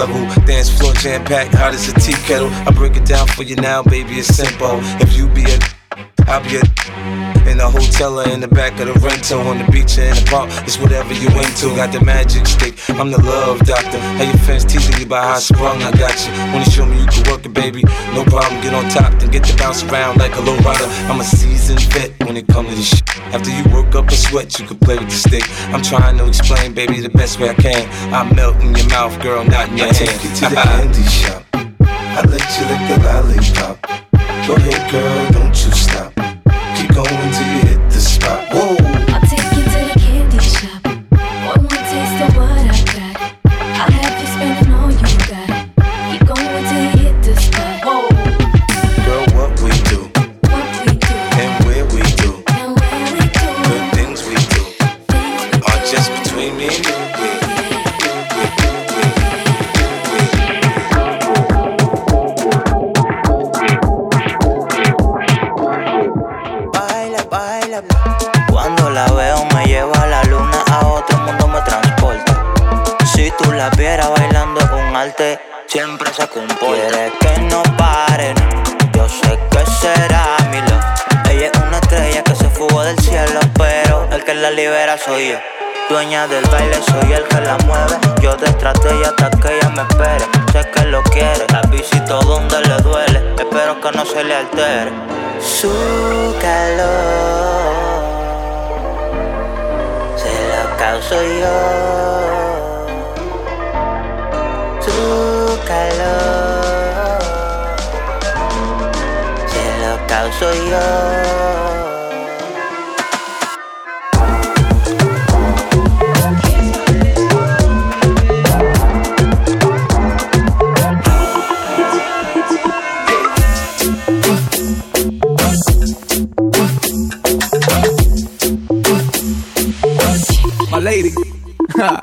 level. Dance floor jam packed, hot as a tea kettle. I break it down for you now, baby, it's simple. If you be a, I'll be a. In the hotel or in the back of the rental, on the beach or in the park, it's whatever you into. Got the magic stick, I'm the love doctor. How your fans teasing you about how I sprung, I got you. Wanna show me you can work it, baby? No problem, get on top, then get to bounce around like a low rider. I'm a seasoned vet when it comes to this shit. After you work up a sweat, you can play with the stick. I'm trying to explain, baby, the best way I can. I melt in your mouth, girl, not in your I hand. Take you to the candy shop. I let you lick the lollipop. Go ahead, girl, lo causo yo.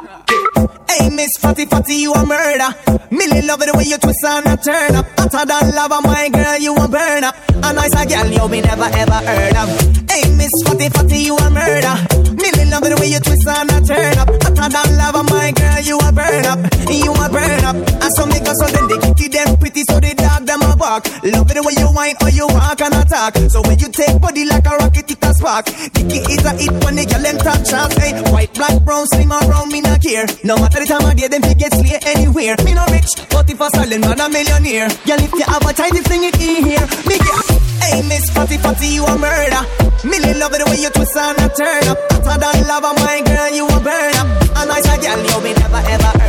Fatty, fatty, you a murder. Millie love the way you twist and turn up. Hotter than lava, Love the way you whine or you walk and attack. So when you take body like a rocket, it a spark. Kicky is a hit when they get them top shots. Hey, white, black, brown, slim around me not care. No matter the time of day, them fi get slay anywhere. Me no rich, but if a silent man a millionaire. Girl, if you have a time, fling it in here. Me get, hey Miss Fatty Fatty, you a murder. Millie love it the way you twist and turn up. Hotter than lava, my girl, you a burn up. A nice girl, you be never ever heard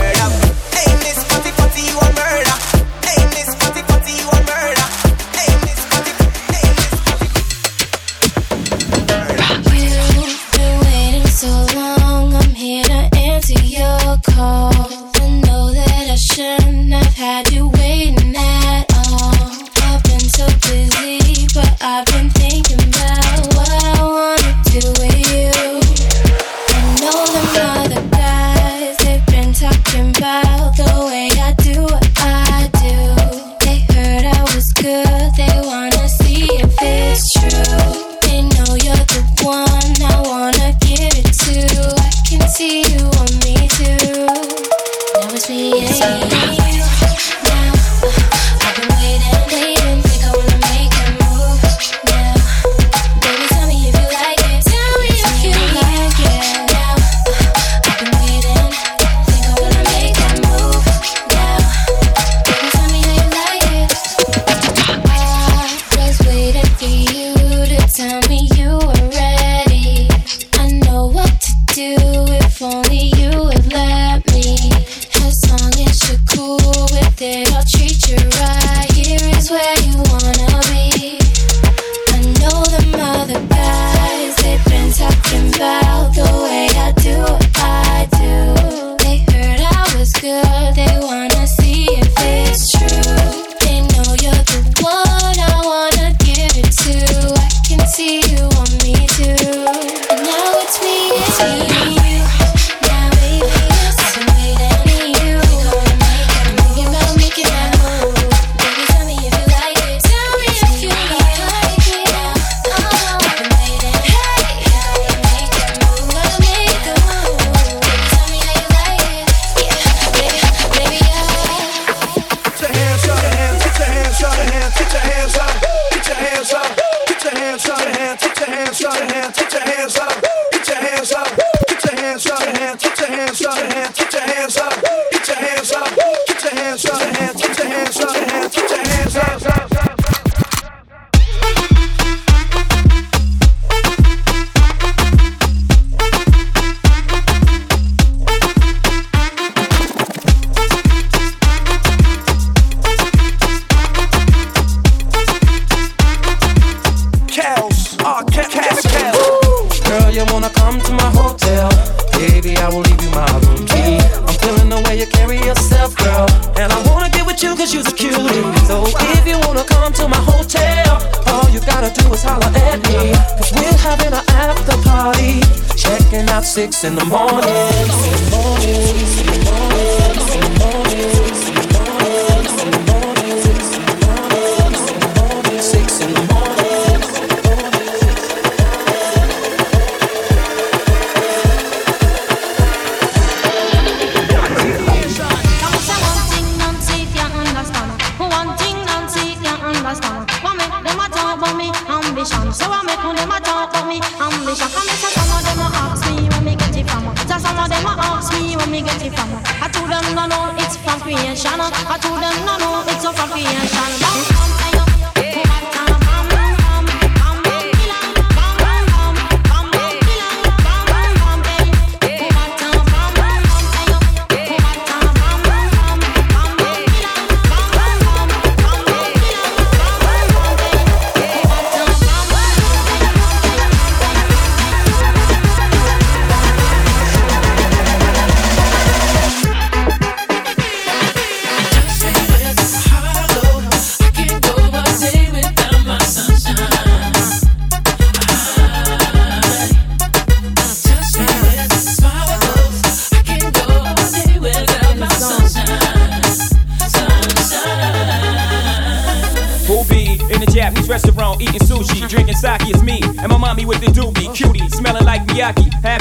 me get it from? I told them no, no, it's from creation. I told them no, no, it's from creation.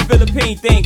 Philippine thing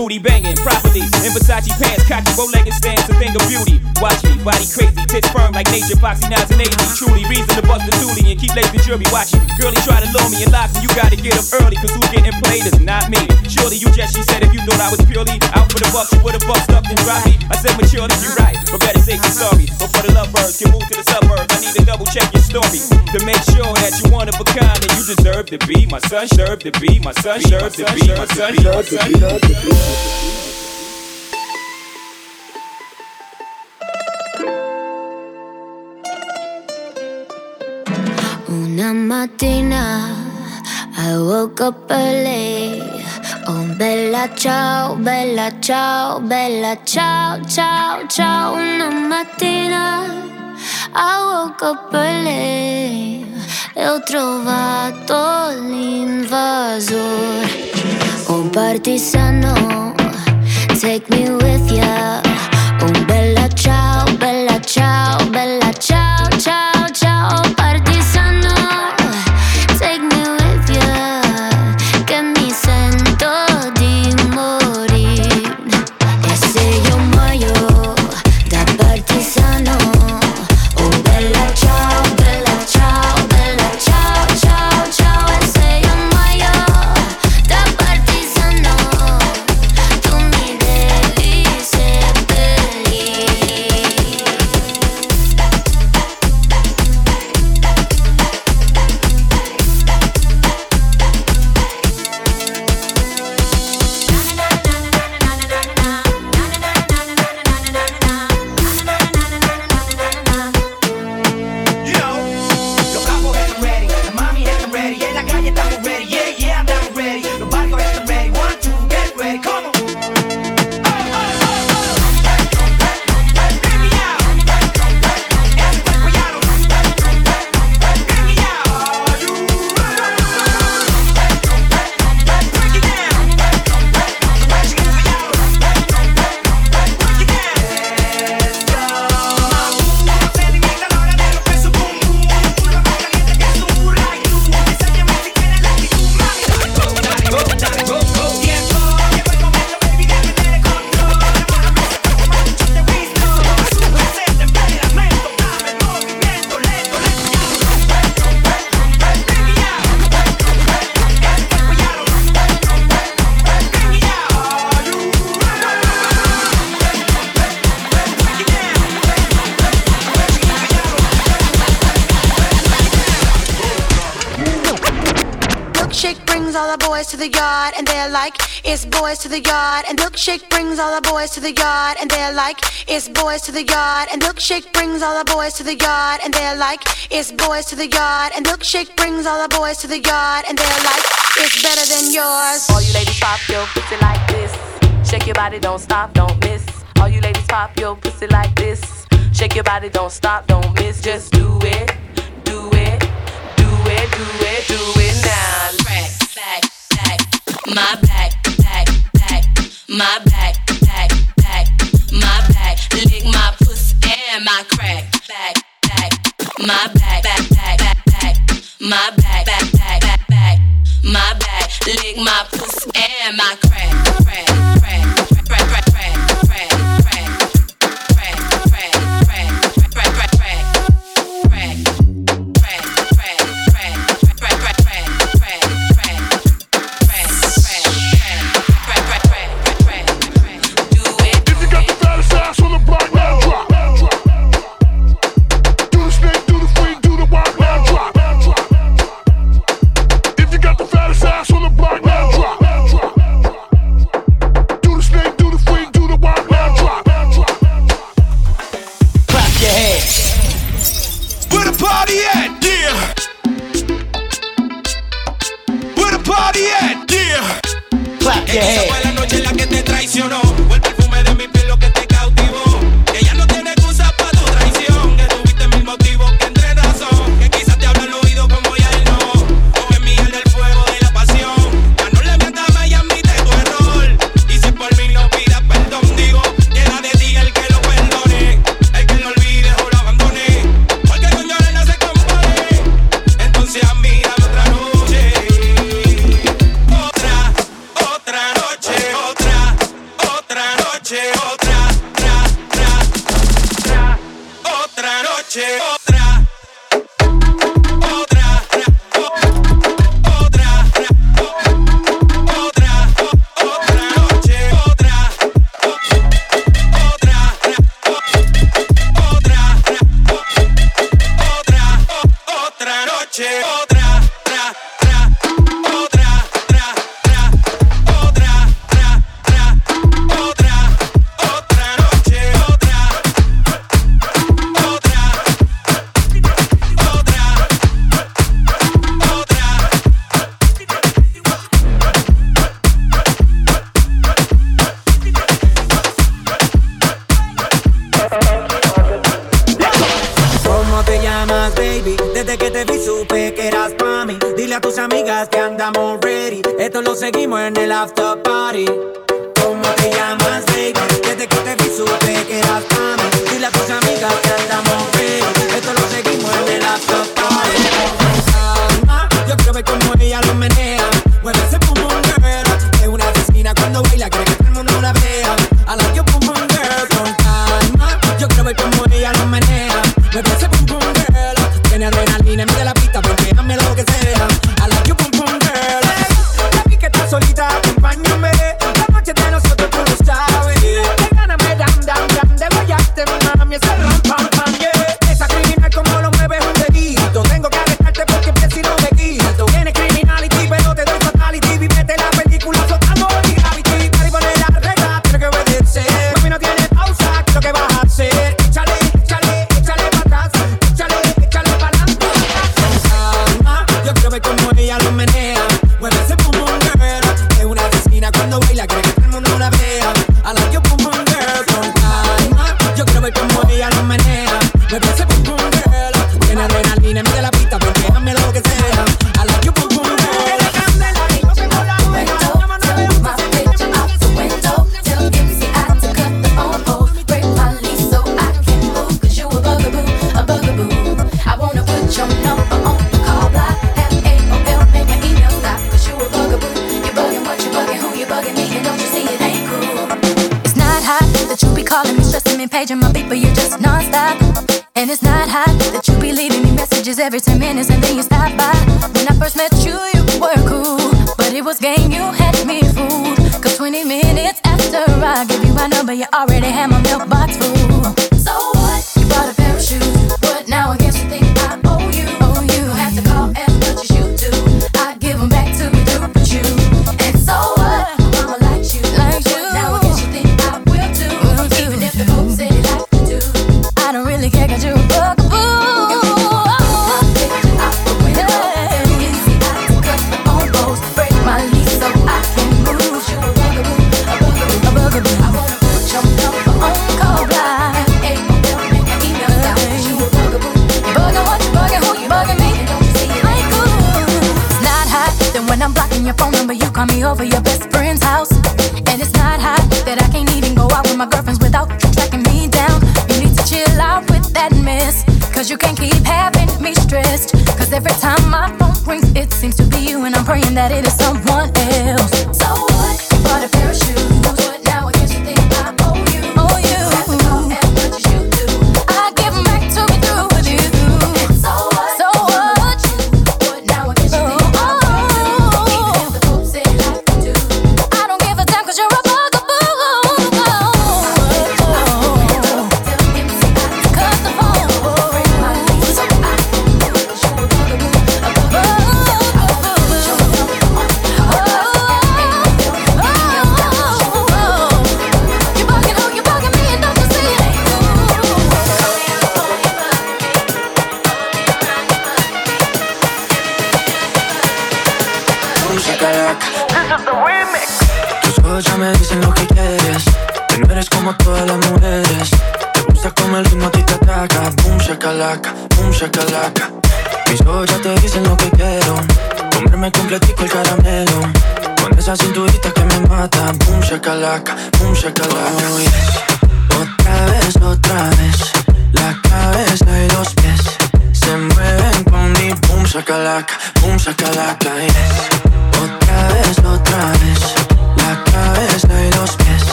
booty banging properly in Versace pants, cocky bow-legged stance, a thing of beauty. Watch me, body crazy, tits firm like nature, foxy nods and 80. Truly reason to bust the toolie and keep lacing jury watching. Girlie try to lure me and lock me, you gotta get up early, cause who's getting played is not me. Surely you just, she said, if you thought I was purely out for the bucks, you would've bust up and dropped me. I said maturely, you're right, but better safe than sorry. But for the lovebirds, can move to the suburbs, I need to double check your story to make sure that you one of a kind and you deserve to be my son, deserve to be my son, deserve to be Una mattina I woke up early. Oh, bella ciao, bella ciao, bella ciao, ciao, ciao. Una mattina I woke up early. E ho trovato l'invasore. Un partigiano, take me with ya. Oh, bella ciao, Milkshake brings all the boys to the yard and they're like, it's boys to the yard. And milkshake brings all the boys to the yard and they're like, it's boys to the yard. And milkshake brings all the boys to the yard and they're like, it's boys to the yard. And milkshake brings all the boys to the yard and they're like, it's better than yours. All you ladies pop your pussy like this. Shake your body, don't stop, don't miss. All you ladies pop your pussy like this. Shake your body, don't stop, don't miss. Just do it, do it, do it, do it, do it now my back, back, back, my back, back, back, my back. Lick my puss and my crack, back, back, my back, back, back, back, my back, back, back, back, back, my back. Lick my puss and my crack, crack. yeah. Esa fue la noche en la que te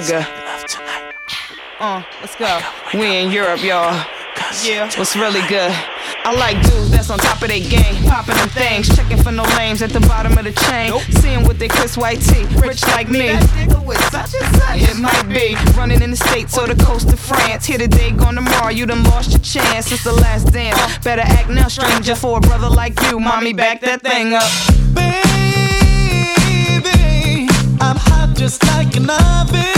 Sugar. Uh, let's go. We in Europe, y'all. Yeah. What's really good? I like dudes that's on top of their game, popping them things, checking for no lames at the bottom of the chain. Nope. Seeing with their Chris White tee, rich, like me. It might be running in the states or the coast of France. Here today, gone tomorrow. You done lost your chance. It's the last dance. Uh. Better act now, stranger, for a brother like you. Mommy, back that thing up. Baby, I'm hot just like an oven.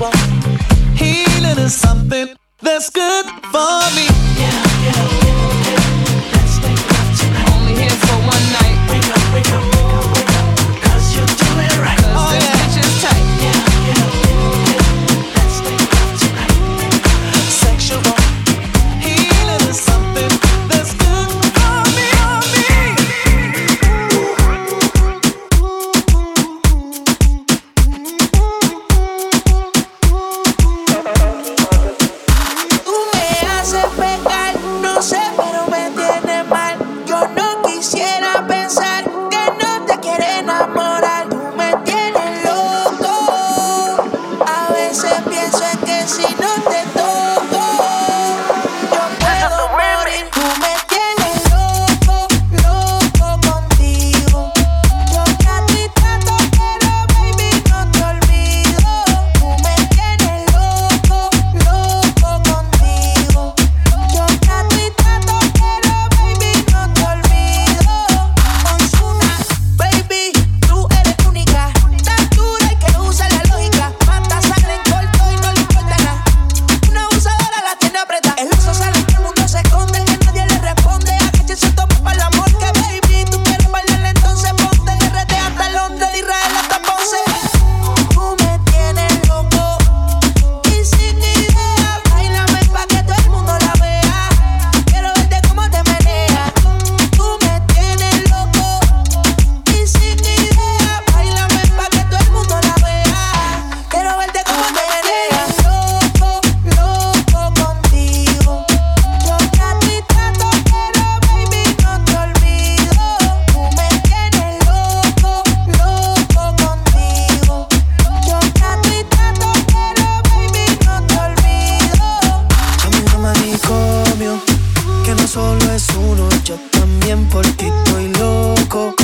want. Healing is something that's good for me. Yeah, yeah, yeah,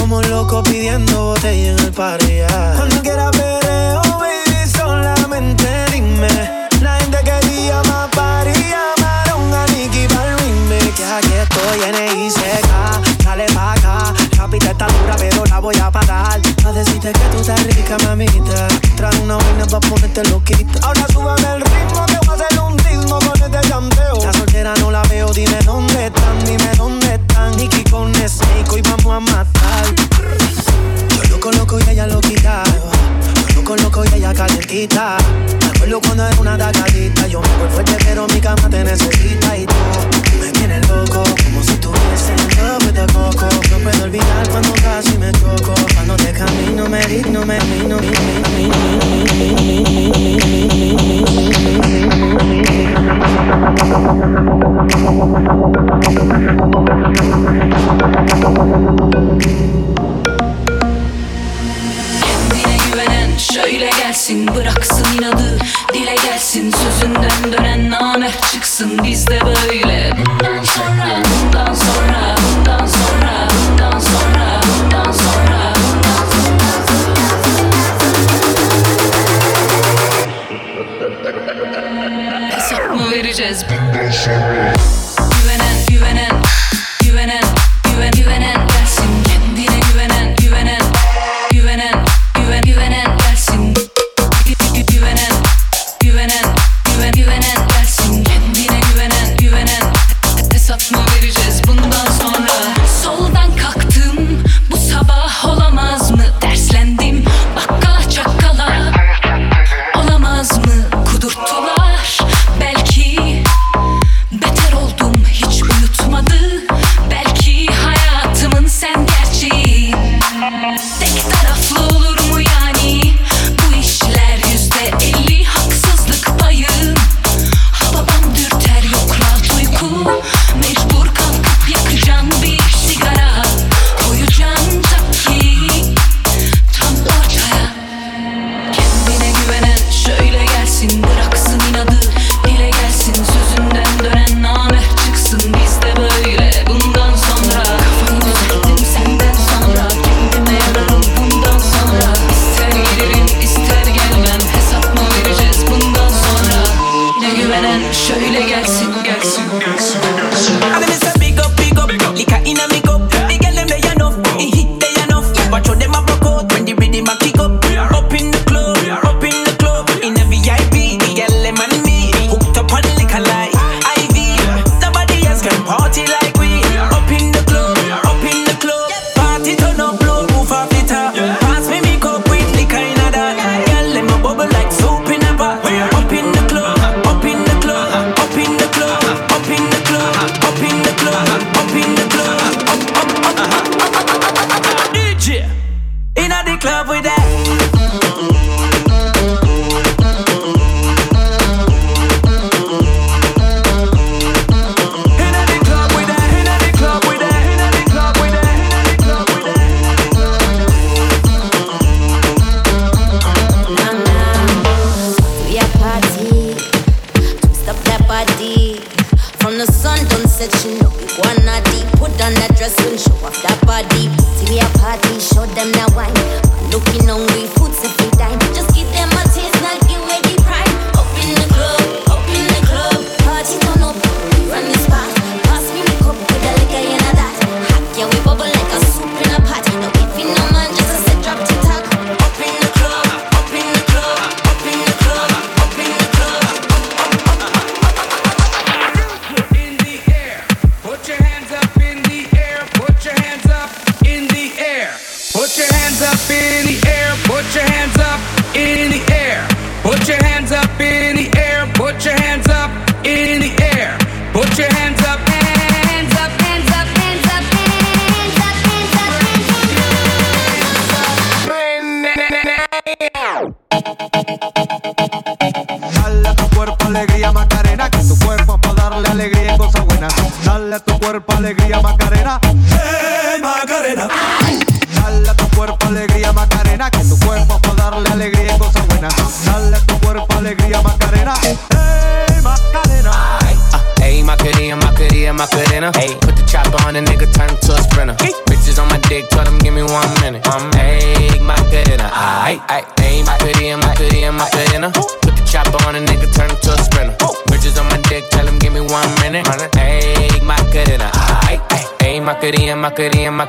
Como loco pidiendo botella en el party. voy a pagar. A decirte que tú estás rica, mamita. Trae una vaina pa' ponerte loquita. Ahora súbame el ritmo, te voy a hacer un ritmo con este llanteo. La soltera no la veo, dime dónde están, dime dónde están. Nicky con Snake, y vamos a matar. Yo loco, loco y ella lo quitaba. Yo loco, loco y ella calentita. Me acuerdo cuando era una tacadita. Yo me voy fuerte, pero mi cama te necesita. Y tú me tienes loco, como si Estoy en No puedo olvidar cuando casi me choco Cuando te camino me ritmo, me camino, Şöyle gelsin bıraksın inadı. Dile gelsin sözünden dönen namert çıksın. Bizde böyle. Bundan sonra Bundan sonra Bundan sonra Bundan sonra Bundan sonra Hesap mı vereceğiz? Bundan sonra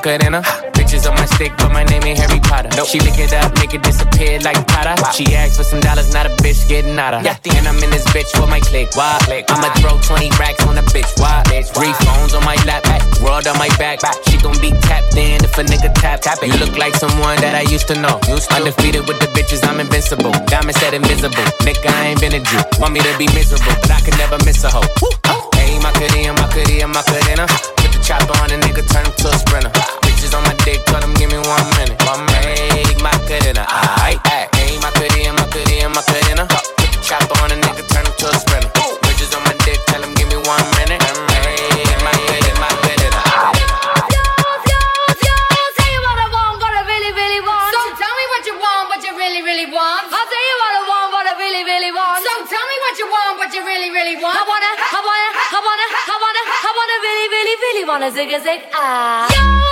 Macarena, Macarena. Bitches on my stick, but my name ain't Harry Potter. She lick it up, make it disappear like Potter. She asks for some dollars, not a bitch getting out of. And I'm in this bitch for my click. Why? click. I'ma throw 20 racks on a bitch. Why? bitch Three phones on my lap, world on my back. She gon' be tapped in if a nigga tap. tap it. You look like someone that I used to know. Undefeated with the bitches, I'm invincible. Diamond said invisible. Nigga, I ain't been a Jew. Want me to be miserable, but I can never miss a hoe. Hey, my Macarena, Macarena, Macarena. Put the chopper on a nigga, turn him to a sprinter. Bitches on my dick, tell them give me one minute. my One minute. Hey, Macarena, aight, aight. Hey, Macarena, Macarena, Macarena. Put the chopper on a nigga, turn him to a sprinter. Zig zig ah. Yo,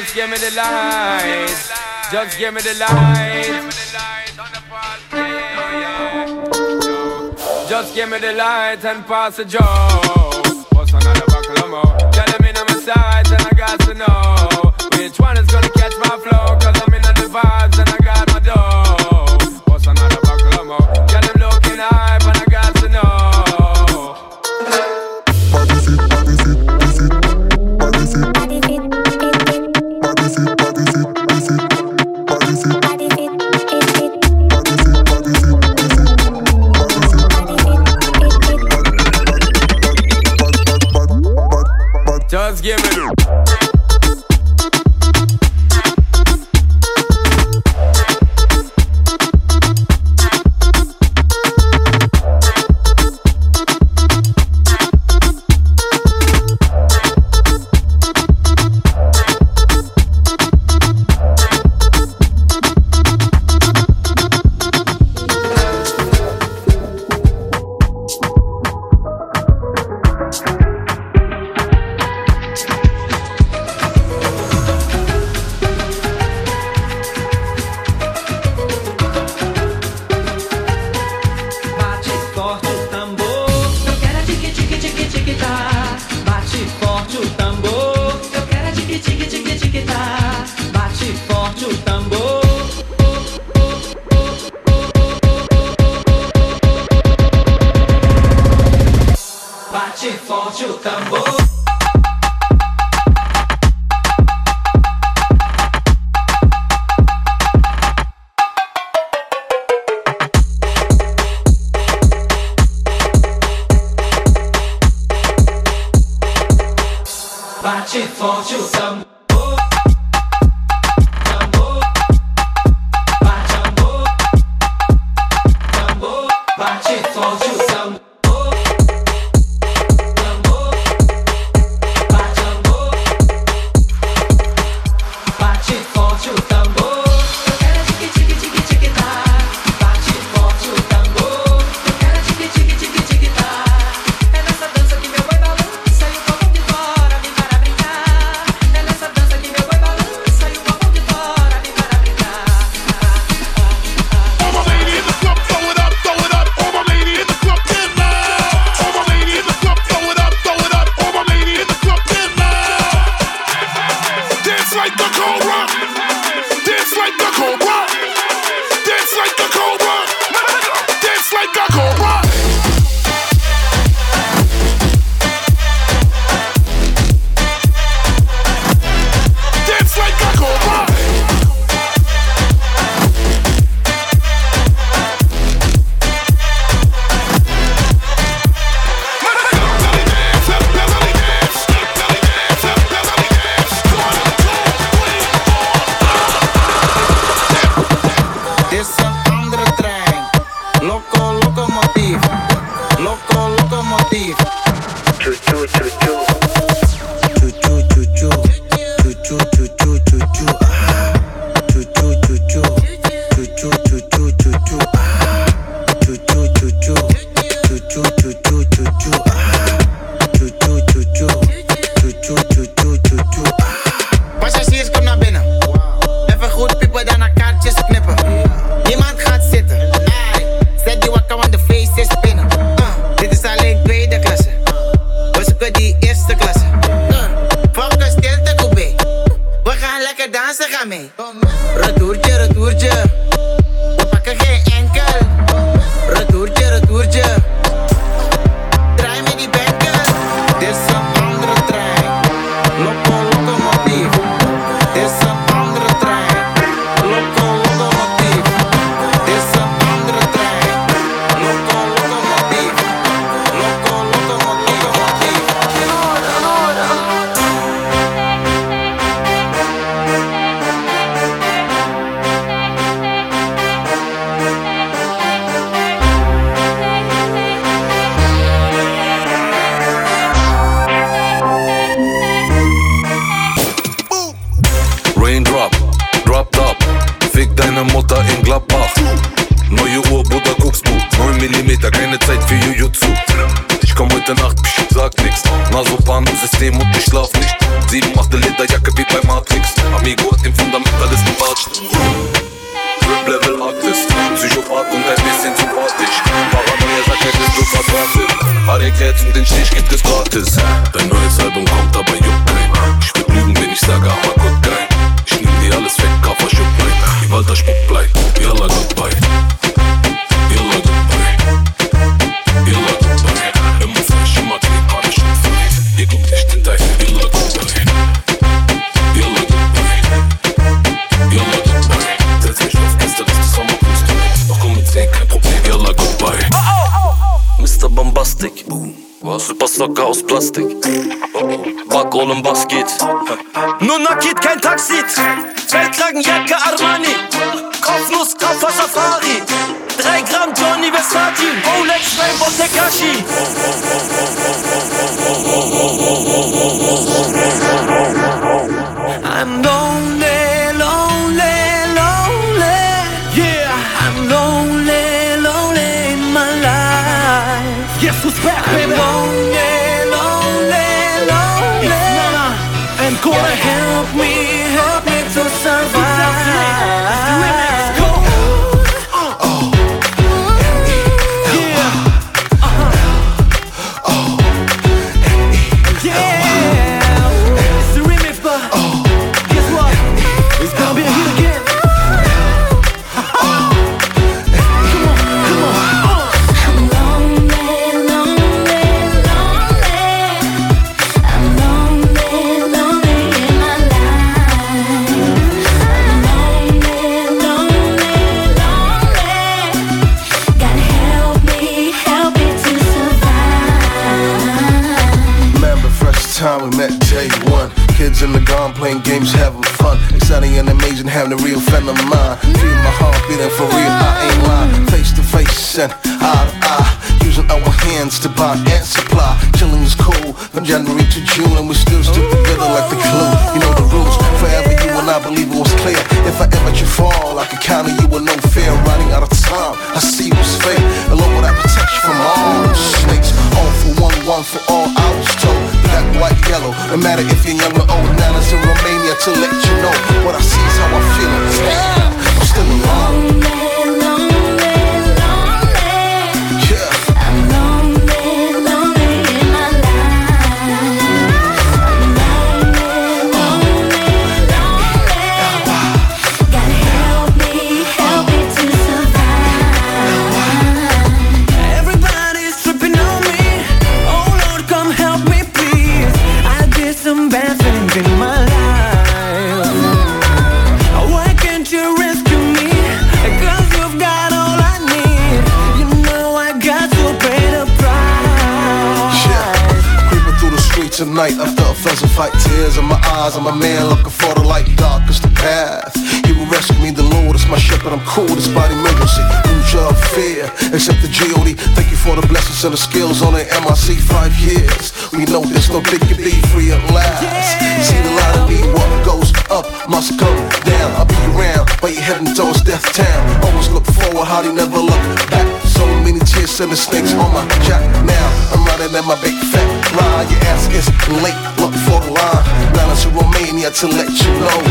Just give me the light. Just give me the light. Just give me the light and pass the joke. Bate forte o samba. veces wysadził Ulećmy Monte Kasi never pick and be free at last. Yeah. See the line of me, what goes up must come down. I'll be around, but you're heading towards death town. Always look forward, how they never look back. So many tears and the snakes on my jack. Now I'm riding at my big fat line. Your ass is late, look for the line. Now it's Romania to let you know.